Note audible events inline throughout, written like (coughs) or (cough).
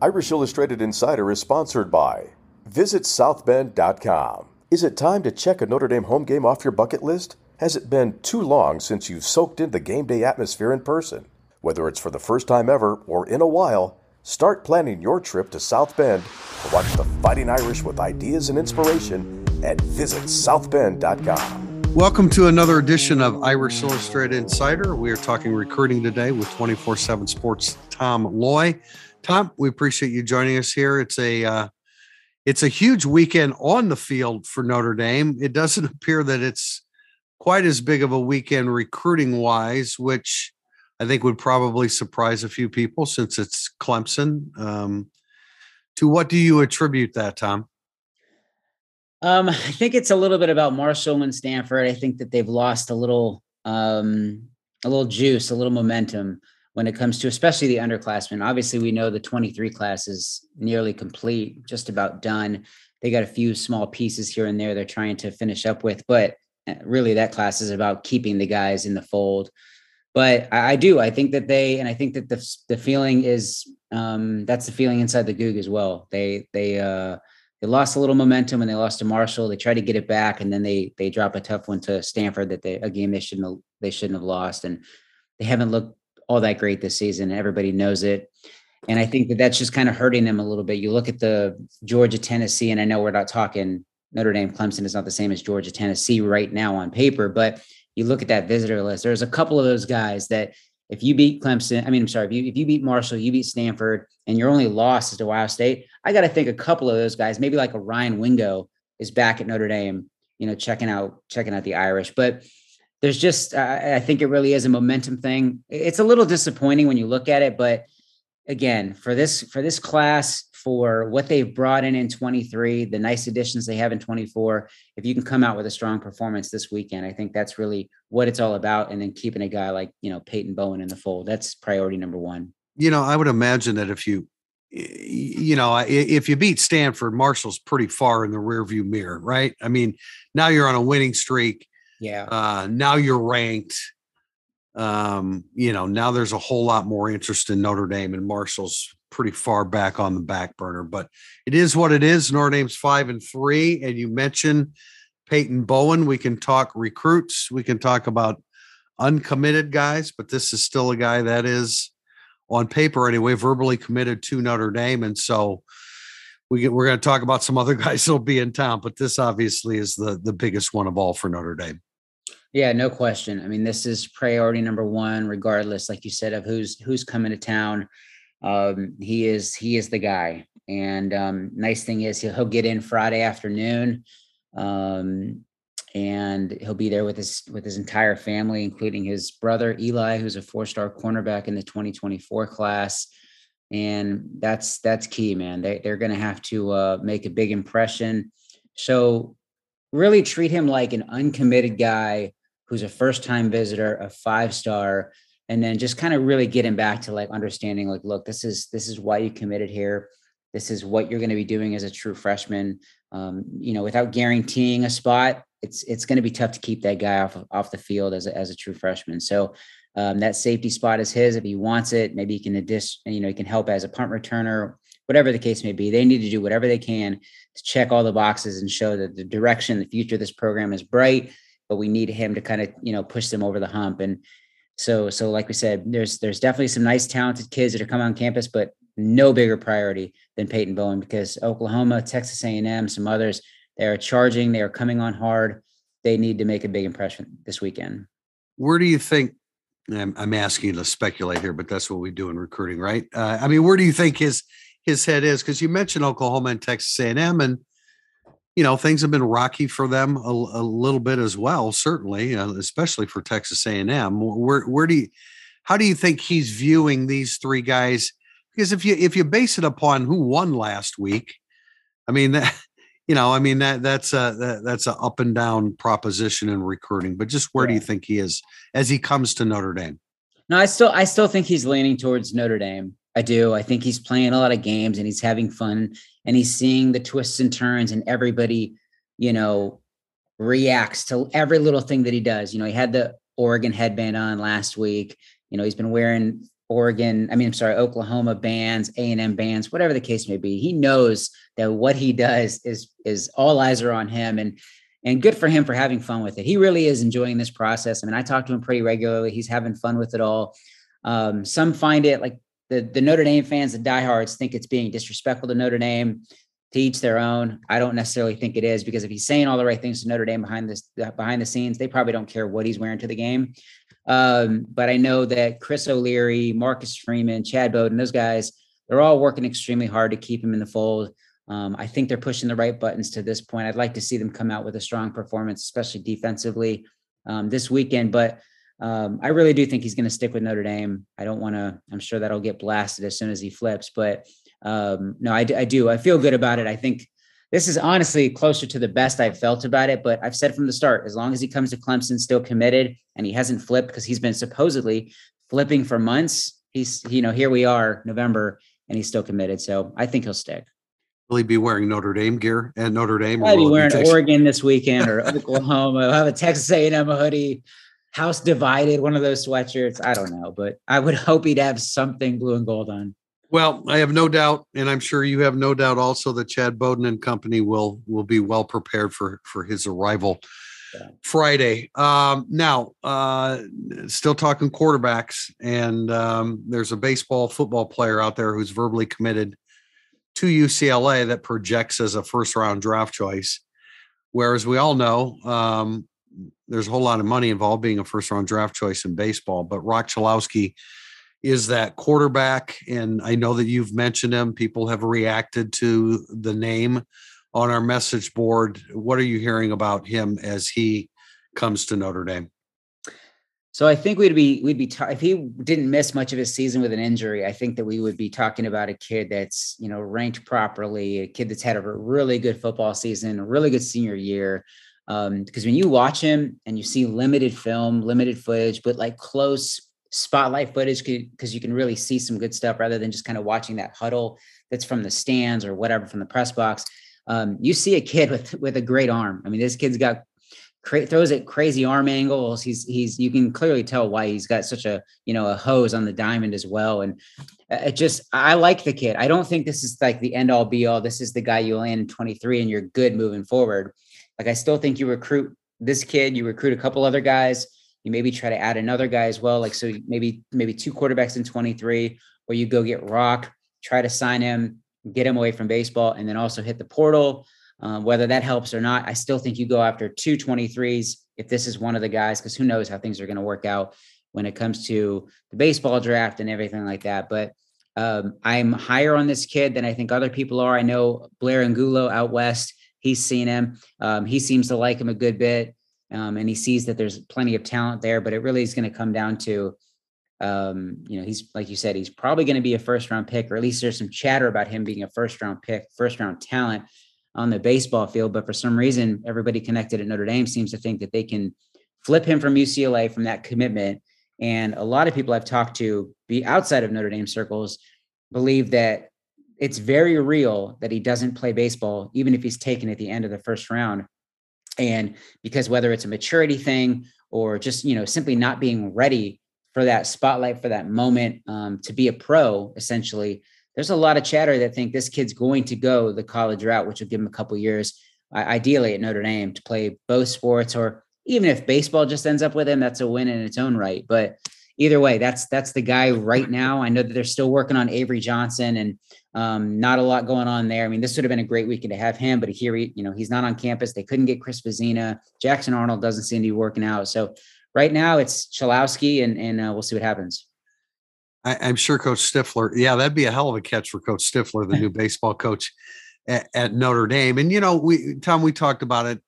Irish Illustrated Insider is sponsored by Visit Southbend.com. Is it time to check a Notre Dame home game off your bucket list? Has it been too long since you've soaked in the game day atmosphere in person? Whether it's for the first time ever or in a while, start planning your trip to South Bend to watch the Fighting Irish with ideas and inspiration at visitsouthbend.com. Welcome to another edition of Irish Illustrated Insider. We are talking recruiting today with 24 7 Sports Tom Loy. Tom, we appreciate you joining us here. It's a uh, it's a huge weekend on the field for Notre Dame. It doesn't (laughs) appear that it's quite as big of a weekend recruiting wise, which I think would probably surprise a few people since it's Clemson. Um, to what do you attribute that, Tom? Um, (laughs) I think it's a little bit about Marshall and Stanford. I think that they've lost a little, um, a little juice, a little momentum when it comes to especially the underclassmen. Obviously, we know the 23 class is nearly complete, just about done. They got a few small pieces here and there they're trying to finish up with, but eh, really that class is about keeping the guys in the fold. But I, I do. I think that they, and I think that the the feeling is um, that's the feeling inside the Gug as well. They they uh, they lost a little momentum and they lost to Marshall. They tried to get it back, and then they they drop a tough one to Stanford that they a game they shouldn't have, they shouldn't have lost, and they haven't looked all that great this season. Everybody knows it. And I think that that's just kind of hurting them a little bit. You look at the Georgia, Tennessee, and I know we're not talking Notre Dame, Clemson is not the same as Georgia, Tennessee right now on paper, but you look at that visitor list. There's a couple of those guys that if you beat Clemson, I mean, I'm sorry, if you, if you beat Marshall, you beat Stanford, and your only loss is to Ohio State, I got to think a couple of those guys, maybe like a Ryan Wingo is back at Notre Dame, you know, checking out checking out the Irish. But there's just uh, I think it really is a momentum thing. It's a little disappointing when you look at it, but again, for this for this class, for what they've brought in in 23, the nice additions they have in 24, if you can come out with a strong performance this weekend, I think that's really what it's all about. And then keeping a guy like you know Peyton Bowen in the fold, that's priority number one. You know, I would imagine that if you you know, if you beat Stanford, Marshall's pretty far in the rearview mirror, right? I mean, now you're on a winning streak yeah. Uh, now you're ranked. Um, you know, now there's a whole lot more interest in Notre Dame and Marshall's pretty far back on the back burner, but it is what it is. Notre Dame's five and three. And you mentioned Peyton Bowen. We can talk recruits, we can talk about uncommitted guys, but this is still a guy that is on paper anyway, verbally committed to Notre Dame. And so we get, we're going to talk about some other (laughs) guys that'll be in town, but this obviously is the the biggest one of all for Notre Dame. Yeah, no question. I mean, this is priority number one, regardless, like you said, of who's who's coming to town. Um, he is he is the guy. And um, nice thing is he'll, he'll get in Friday afternoon, um, and he'll be there with his with his entire family, including his brother Eli, who's a four star cornerback in the 2024 class. And that's that's key, man. They they're going to have to uh, make a big impression. So really treat him like an uncommitted guy who's a first time visitor, a five star, and then just kind of really getting back to like understanding like, look, this is this is why you committed here. This is what you're going to be doing as a true freshman. Um, you know, without guaranteeing a spot, it's it's going to be tough to keep that guy off off the field as a, as a true freshman. So um, that safety spot is his if he wants it. Maybe he can addition, you know, he can help as a punt returner, whatever the case may be. They need to do whatever they can to check all the boxes and show that the direction, the future of this program is bright but we need him to kind of you know push them over the hump and so so like we said there's there's definitely some nice talented kids that are coming on campus but no bigger priority than Peyton Bowen because Oklahoma, Texas A&M, some others they are charging, they are coming on hard. They need to make a big impression this weekend. Where do you think? I'm, I'm asking you to speculate here, but that's what we do in recruiting, right? Uh, I mean, where do you think his his head is? Because you mentioned Oklahoma and Texas A&M, and you know things have been rocky for them a, a little bit as well certainly uh, especially for texas a&m where where do you how do you think he's viewing these three guys because if you if you base it upon who won last week i mean (laughs) that you know i mean that that's a that, that's a up and down proposition in recruiting but just where yeah. do you think he is as he comes to notre dame no i still i still think he's leaning towards notre dame I do. I think he's playing a lot of games and he's having fun and he's seeing the twists and turns and everybody, you know, reacts to every little thing that he does. You know, he had the Oregon headband on last week. You know, he's been wearing Oregon, I mean, I'm sorry, Oklahoma bands, A and M bands, whatever the case may be. He knows that what he does is is all eyes are on him, and and good for him for having fun with it. He really is enjoying this process. I mean, I talk to him pretty regularly. He's having fun with it all. Um, some find it like the the Notre Dame fans, the diehards, think it's being disrespectful to Notre Dame. To each their own. I don't necessarily think it is because if he's saying all the right things to Notre Dame behind this behind the scenes, they probably don't care what he's wearing to the game. Um, but I know that Chris O'Leary, Marcus Freeman, Chad Bowden, those guys, they're all working extremely hard to keep him in the fold. Um, I think they're pushing the right buttons to this point. I'd like to see them come out with a strong performance, especially defensively um, this weekend. But um, I really do think he's going to stick with Notre Dame. I don't want to. I'm sure that'll get blasted as soon as he flips. But um, no, I, I do. I feel good about it. I think this is honestly closer to the best I've felt about it. But I've said from the start, as long as he comes to Clemson still committed and he hasn't flipped because he's been supposedly flipping for months, he's, you know, here we are, November, and he's still committed. So I think he'll stick. Will he be wearing Notre Dame gear at Notre Dame? I'll be wearing be Oregon this weekend or (laughs) Oklahoma. I'll have a Texas A&M hoodie, house divided, one of those sweatshirts. I don't know, but I would (laughs) hope he'd have something blue and gold on. Well, I have no doubt, and I'm sure you have no doubt also that Chad Bowden and company will will be well prepared for for his arrival yeah. Friday. Um, now, uh, still talking quarterbacks, and um, there's a baseball football player out there who's verbally committed to UCLA that projects as a first round draft choice. Whereas we all know um, there's a whole lot of money involved being a first round draft choice in baseball, but Roch Cholowsky is that quarterback. And I know that you've mentioned him. People have reacted to the name on our message board. What are you hearing about him as he comes to Notre Dame? So I think we'd be we'd be if he didn't miss much of his season with an injury. I think that we would be talking about a kid that's you know ranked properly, a kid that's had a really good football season, a really good senior year. Um, because when you watch him and you see limited film, limited footage, but like close spotlight footage because you can really see some good stuff rather than just kind of watching that huddle that's from the stands or whatever from the press box. Um, you see a kid with with a great arm. I mean, this kid's got cra- throws at crazy arm angles. He's he's you can clearly tell why he's got such a you know a hose on the diamond as well. And uh, it just I like the kid. I don't think this is like the end all be all. This is the guy you land in 23 and you're good moving forward. Like I still think you recruit this kid, you recruit a couple other guys you maybe try to add another guy as well. Like, so maybe, maybe two quarterbacks in 23, or you go get Roch, try to sign him, get him away from baseball, and then also hit the portal. Um, whether that helps or not, I still think you go after two 23s if this is one of the guys, because who knows how things are going to work out when it comes to the baseball draft and everything like that. But um, I'm higher on this kid than I think other people are. I know Blair Angulo out west, he's seen him. Um, he seems to like him a good bit um, and he sees that there's plenty of talent there. But it really is going to come down to, um, you know, he's like you said, he's probably going to be a first round pick, or at least there's some chatter about him being a first round pick, first round talent on the baseball field. But for some reason, everybody connected at Notre Dame seems to think that they can flip him from UCLA from that commitment. And a lot of people I've talked to, be outside of Notre Dame circles, believe that it's very real that he doesn't play baseball, even if he's taken at the end of the first round. And because whether it's a maturity thing or just you know simply not being ready for that spotlight for that moment um, to be a pro essentially there's a lot of chatter that think this kid's going to go the college route which will give him a couple years ideally at notre dame to play both sports or even if baseball just ends up with him that's a win in its own right. But either way that's that's the guy right now. I know that they're still working on avery johnson and um, not a lot going on there. I mean, this would have been a great weekend to have him, but here, he, you know, he's not on campus. They couldn't get Chris Vizzina. Jackson Arnold doesn't seem to be working out. So right now it's Cholowsky and, and uh, we'll see what happens. I, am sure Coach Stiffler. Yeah, that'd be a hell of a catch for Coach Stiffler, the new (laughs) baseball coach at, at Notre Dame. And, you know, we, Tom, we talked about it.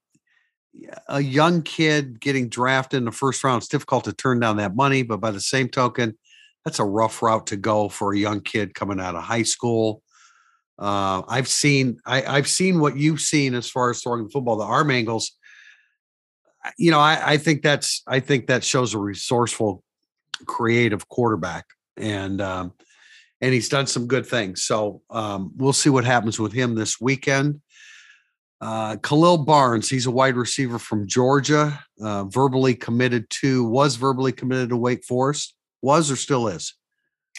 A young kid getting drafted in the first round, it's difficult to turn down that money. But by the same token, that's a rough route to go for a young kid coming out of high school. Uh, I've seen I, have seen what you've seen as far as throwing the football, the arm angles. You know, I, I think that's I think that shows a resourceful, creative quarterback, and um, and he's done some good things. So um, we'll see what happens with him this weekend. Uh, Khalil Barnes, he's a wide receiver from Georgia, uh, verbally committed to was verbally committed to Wake Forest was or still is?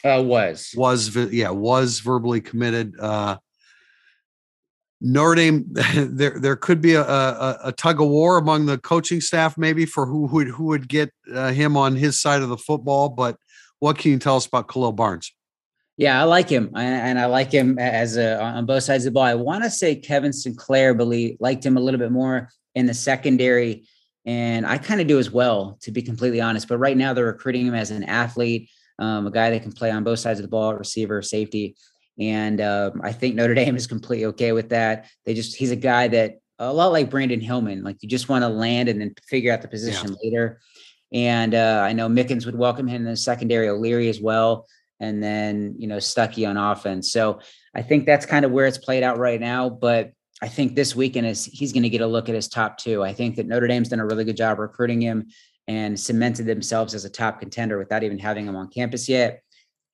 Uh, was was yeah was verbally committed. Uh, Notre Dame, (laughs) there there could be a, a, a, tug of war among the coaching staff, maybe for who would who would get uh, him on his side of the football. But what can you tell us about Khalil Barnes? Yeah, I like him, and I like him as a on both sides of the ball. I want to say Kevin Sinclair believe liked him a little bit more in the secondary, and I kind of do as well, to be completely honest. But right now, they're recruiting him as an athlete um, a guy that can play on both sides of the ball, receiver, safety. And um, I think Notre (laughs) Dame is completely okay with that. They just, he's a guy that a lot like Brandon Hillman, like you just want to land and then figure out the position yeah. later. And uh, I know Mickens would welcome him in the secondary, O'Leary as well. And then, you know, Stuckey on offense. So I think that's kind of where it's played out right now. But I think this weekend is he's going to get a look at his top two. I think that Notre Dame's done a really good job recruiting him and cemented themselves as a top contender without even having him on campus yet.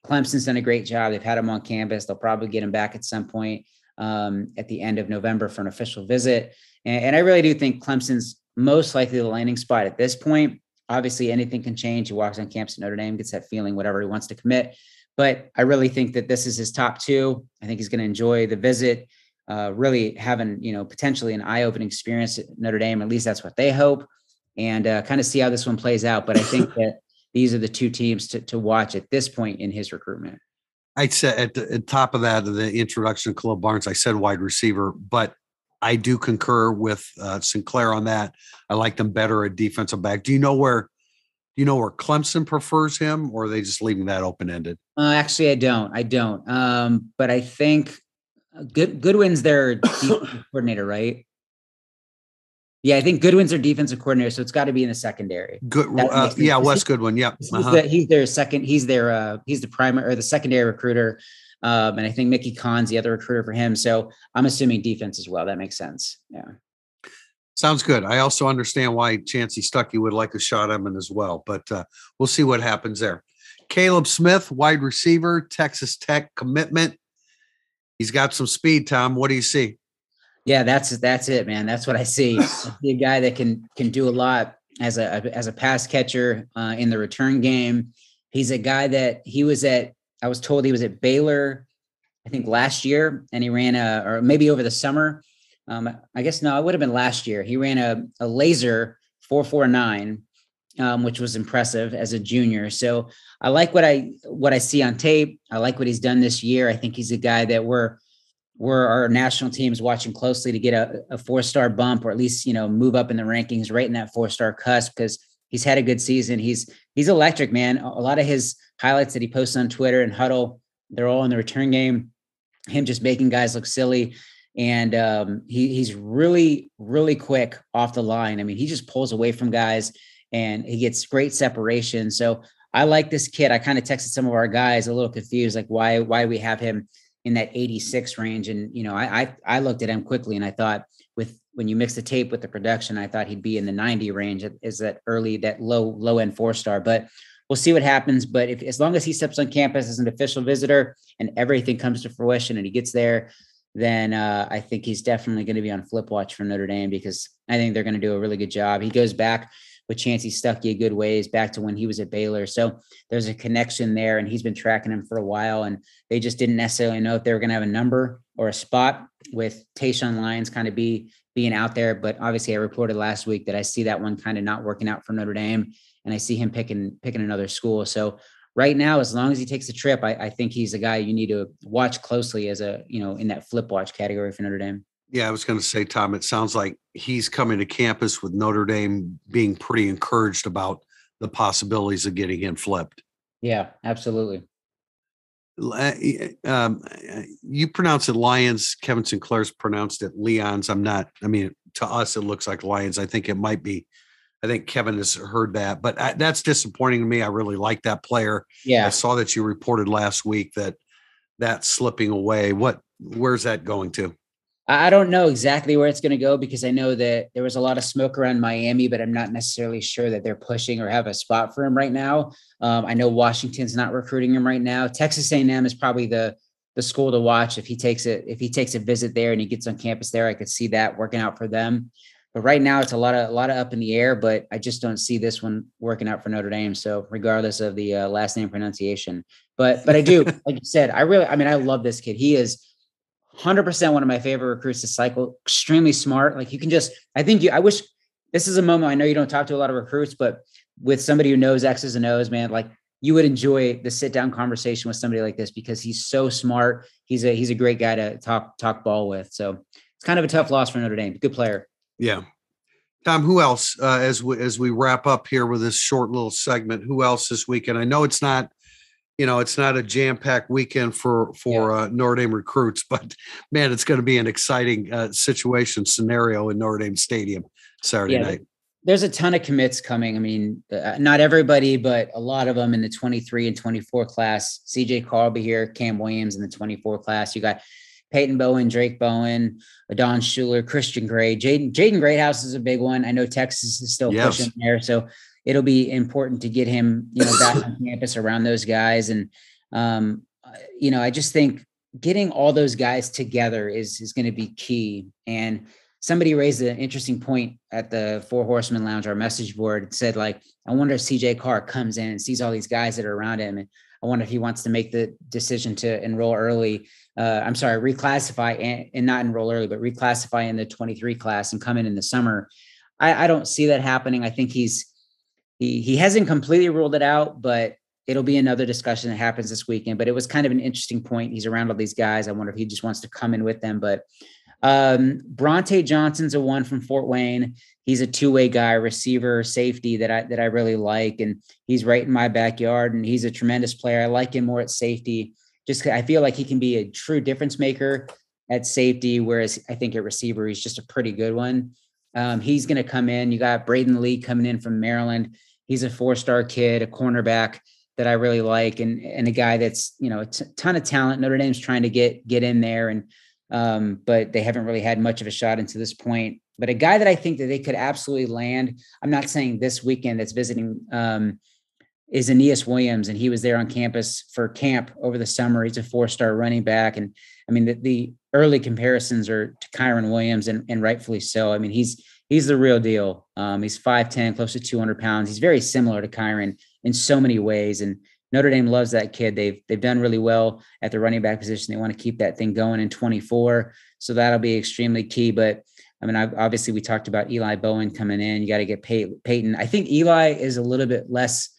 Clemson's done a great job. They've had him on campus. They'll probably get him back at some point um, at the end of November for an official visit. And, and, I really do think Clemson's most likely the landing spot at this point. Obviously, anything can change. He walks on campus at Notre Dame, gets that feeling, whatever he wants to commit. But I really think that this is his top two. I think he's going to enjoy the visit. Uh, really having, you know, potentially an eye-opening experience at Notre Dame. At least that's what they hope and uh, kind of see how this one plays out. But I think (laughs) that these are the two teams to, to watch at this point in his recruitment. I said at the at top of that, the introduction of Khalil Barnes, I said wide receiver, but I do concur with uh, Sinclair on that. I like them better at defensive back. Do you know where? Do you know where Clemson prefers him, or are they just leaving that open ended? Uh, actually, I don't. I don't. Um, but I think Good Goodwin's their (coughs) coordinator, right? Yeah, I think Goodwin's their defensive coordinator, so it's got to be in the secondary. Good, uh, yeah, Wes Goodwin. Yeah, he's, uh-huh. the, he's, their second. He's their uh, he's the primary or the secondary recruiter, um, and I think Mickey Conn's the other recruiter for him. So I'm assuming defense as well. That makes sense. Yeah. Sounds good. I also understand why Chansi Stuckey would like a shot at him as well, but uh, we'll see what happens there. Caleb Smith, wide receiver, Texas Tech commitment. He's got some speed, Tom. What do you see? Yeah, that's that's it, man. That's what I see. (sighs) I see a guy that can can do a lot as a as a pass catcher uh, in the return game. He's a guy that he was at. I was told he was at Baylor, I think last year, and he ran a or maybe over the summer. Um, I guess no, it would have been last year. He ran a a laser four four nine, um, which was impressive as a junior. So I like what I what I see on tape. I like what he's done this year. I think he's a guy that we're where our national team is watching closely to get a, a four star bump or at least you know move up in the rankings right in that four star cusp because he's had a good season he's he's electric man a lot of his highlights that he posts on twitter and Hudl, they're all in the return game him just making guys look silly and um, he, he's really really quick off the line i mean he just pulls away from guys and he gets great separation so i like this kid i kind of texted some of our guys a little confused like why why we have him in that 86 range. And you know, I, I I, looked at him quickly and I thought with when you mix the tape with the production, I thought he'd be in the 90 range. Is that early, that low low end four star? But we'll see what happens. But if as long as he steps on campus as an official visitor and everything comes to fruition and he gets there, then uh, I think he's definitely going to be on flip watch for Notre Dame because I think they're going to do a really good job. He goes back with Chansi Stuckey a good ways back to when he was at Baylor. So there's a connection there, and he's been tracking him for a while. And they just didn't necessarily know if they were going to have a number or a spot with Tayshawn Lyons kind of be being out there. But obviously, I reported last week that I see that one kind of not working out for Notre Dame, and I see him picking picking another school. So right now, as long as he takes the trip, I, I think he's a guy you need to watch closely as a you know in that flip watch category for Notre Dame. Yeah, I was going to say, Tom, it sounds like he's coming to campus with Notre Dame being pretty encouraged about the possibilities of getting him flipped. Yeah, absolutely. Um, you pronounce it Lions. Kevin Sinclair's pronounced it Leons. I'm not, I mean, to us, it looks like Lions. I think it might be. I think Kevin has heard that, but uh, that's disappointing to me. I really like that player. Yeah. I saw that you reported last week that that's slipping away. What, where's that going to? I don't know exactly where it's going to go because I know that there was a lot of smoke around Miami, but I'm not necessarily sure that they're pushing or have a spot for him right now. Um, I know Washington's not recruiting him right now. Texas A&M is probably the the school to watch if he takes it if he takes a visit there and he gets on campus there. I could see that working out for them. but right now it's a lot of a lot of up in the air. But I just don't see this one working out for Notre Dame. So regardless of the uh, last name pronunciation, but but I do, (laughs) like you said, I really, I mean, I love this kid. He is 100% one of my favorite recruits to cycle. Extremely smart. Like you can just, I think you, I wish this is a moment. I know you don't talk to a lot of recruits, but with somebody who knows X's and O's, man, like you would enjoy the sit down conversation with somebody like this because he's so smart. He's a he's a great guy to talk talk ball with. So it's kind of a tough loss for Notre Dame. Good player. Yeah. Tom, who else uh, as we as we wrap up here with this short little segment? Who else this weekend? I know it's not, you know, it's not a jam packed weekend for for yeah. uh, Notre Dame recruits, (laughs) but man, it's going to be an exciting uh, situation scenario in Notre Dame Stadium Saturday yeah, night there's a ton of commits coming. I mean, uh, not everybody, but a lot of them in the 23 and 24 class. CJ be here, Cam Williams in the 24 class. You got Peyton Bowen, Drayk Bowen, Adon Shuler, Christian Gray, Jaden Jaden Greathouse is a big one. I know Texas is still yes. pushing there, so it'll be important to get him, you know, back on (coughs) campus around those guys. And um, uh, you know, I just think getting all those guys together is is going to be key. And somebody raised an interesting point at the Four Horsemen Lounge, our message board. It said, like, I wonder if CJ Carr comes in and sees all these guys that are around him. And I wonder if he wants to make the decision to enroll early. Uh, I'm sorry, reclassify and, and, not enroll early, but reclassify in the 23 class and come in in the summer. I, I don't see that happening. I think he's he he hasn't completely ruled it out, but it'll be another discussion that happens this weekend. But it was kind of an interesting point. He's around all these guys. I wonder if he just wants to come in with them. But um, Brauntae Johnson's a one from Fort Wayne. He's a two-way guy, receiver, safety that I that I really like, and he's right in my backyard. And he's a tremendous player. I like him more at safety. Just I feel like he can be a true difference maker at safety, whereas I think at receiver he's just a pretty good one. Um, he's going to come in. You got Braden Lee coming in from Maryland. He's a four-star kid, a cornerback that I really like, and and a guy that's you know a t- ton of talent. Notre Dame's trying to get get in there and um, but they haven't really had much of a shot into this point. But a guy that I think that they could absolutely land, I'm not saying this weekend that's visiting, um, is Aneyas Williams, and he was there on campus for camp over the summer. He's a four-star running back, and I mean the, the early comparisons are to Kyren Williams, and, and rightfully so. I mean he's he's the real deal. Um, he's 5'10, close to 200 pounds. He's very similar to Kyren in so many ways, and Notre Dame loves that kid. They've they've done really well at the running back position. They want to keep that thing going in 24, so that'll be extremely key. But I mean, obviously, we talked about Eli Bowen coming in. You got to get Pey- Peyton. I think Eli is a little bit less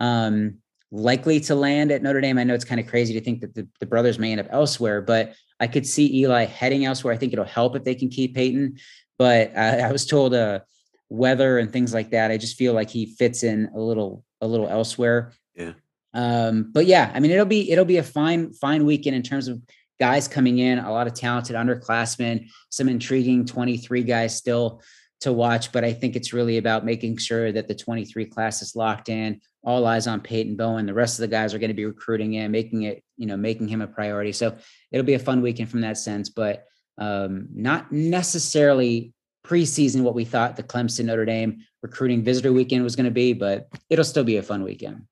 um, likely to land at Notre Dame. I know it's kind of crazy to think that the, the brothers may end up elsewhere, but I could see Eli heading elsewhere. I think it'll help if they can keep Peyton. But (laughs) I, I was told uh, weather and things like that. I just feel like he fits in a little a little elsewhere. Yeah. Um, but yeah, I mean, it'll be it'll be a fine fine weekend in terms of guys coming in, a lot of talented underclassmen, some intriguing 23 guys still to watch. But I think it's really about making sure that the 23 class is locked in. All eyes on Peyton Bowen. The rest of the guys are going to be recruiting in, making it, you know, making him a priority. So it'll be a fun weekend from that sense, but um, not necessarily preseason what we thought the Clemson Notre Dame recruiting visitor weekend was going to be, but it'll still be a fun weekend.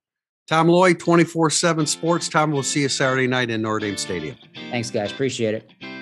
Tom Loy, 24 7 Sports. Tom, we'll see you Saturday night in Notre Dame Stadium. Thanks, guys. Appreciate it.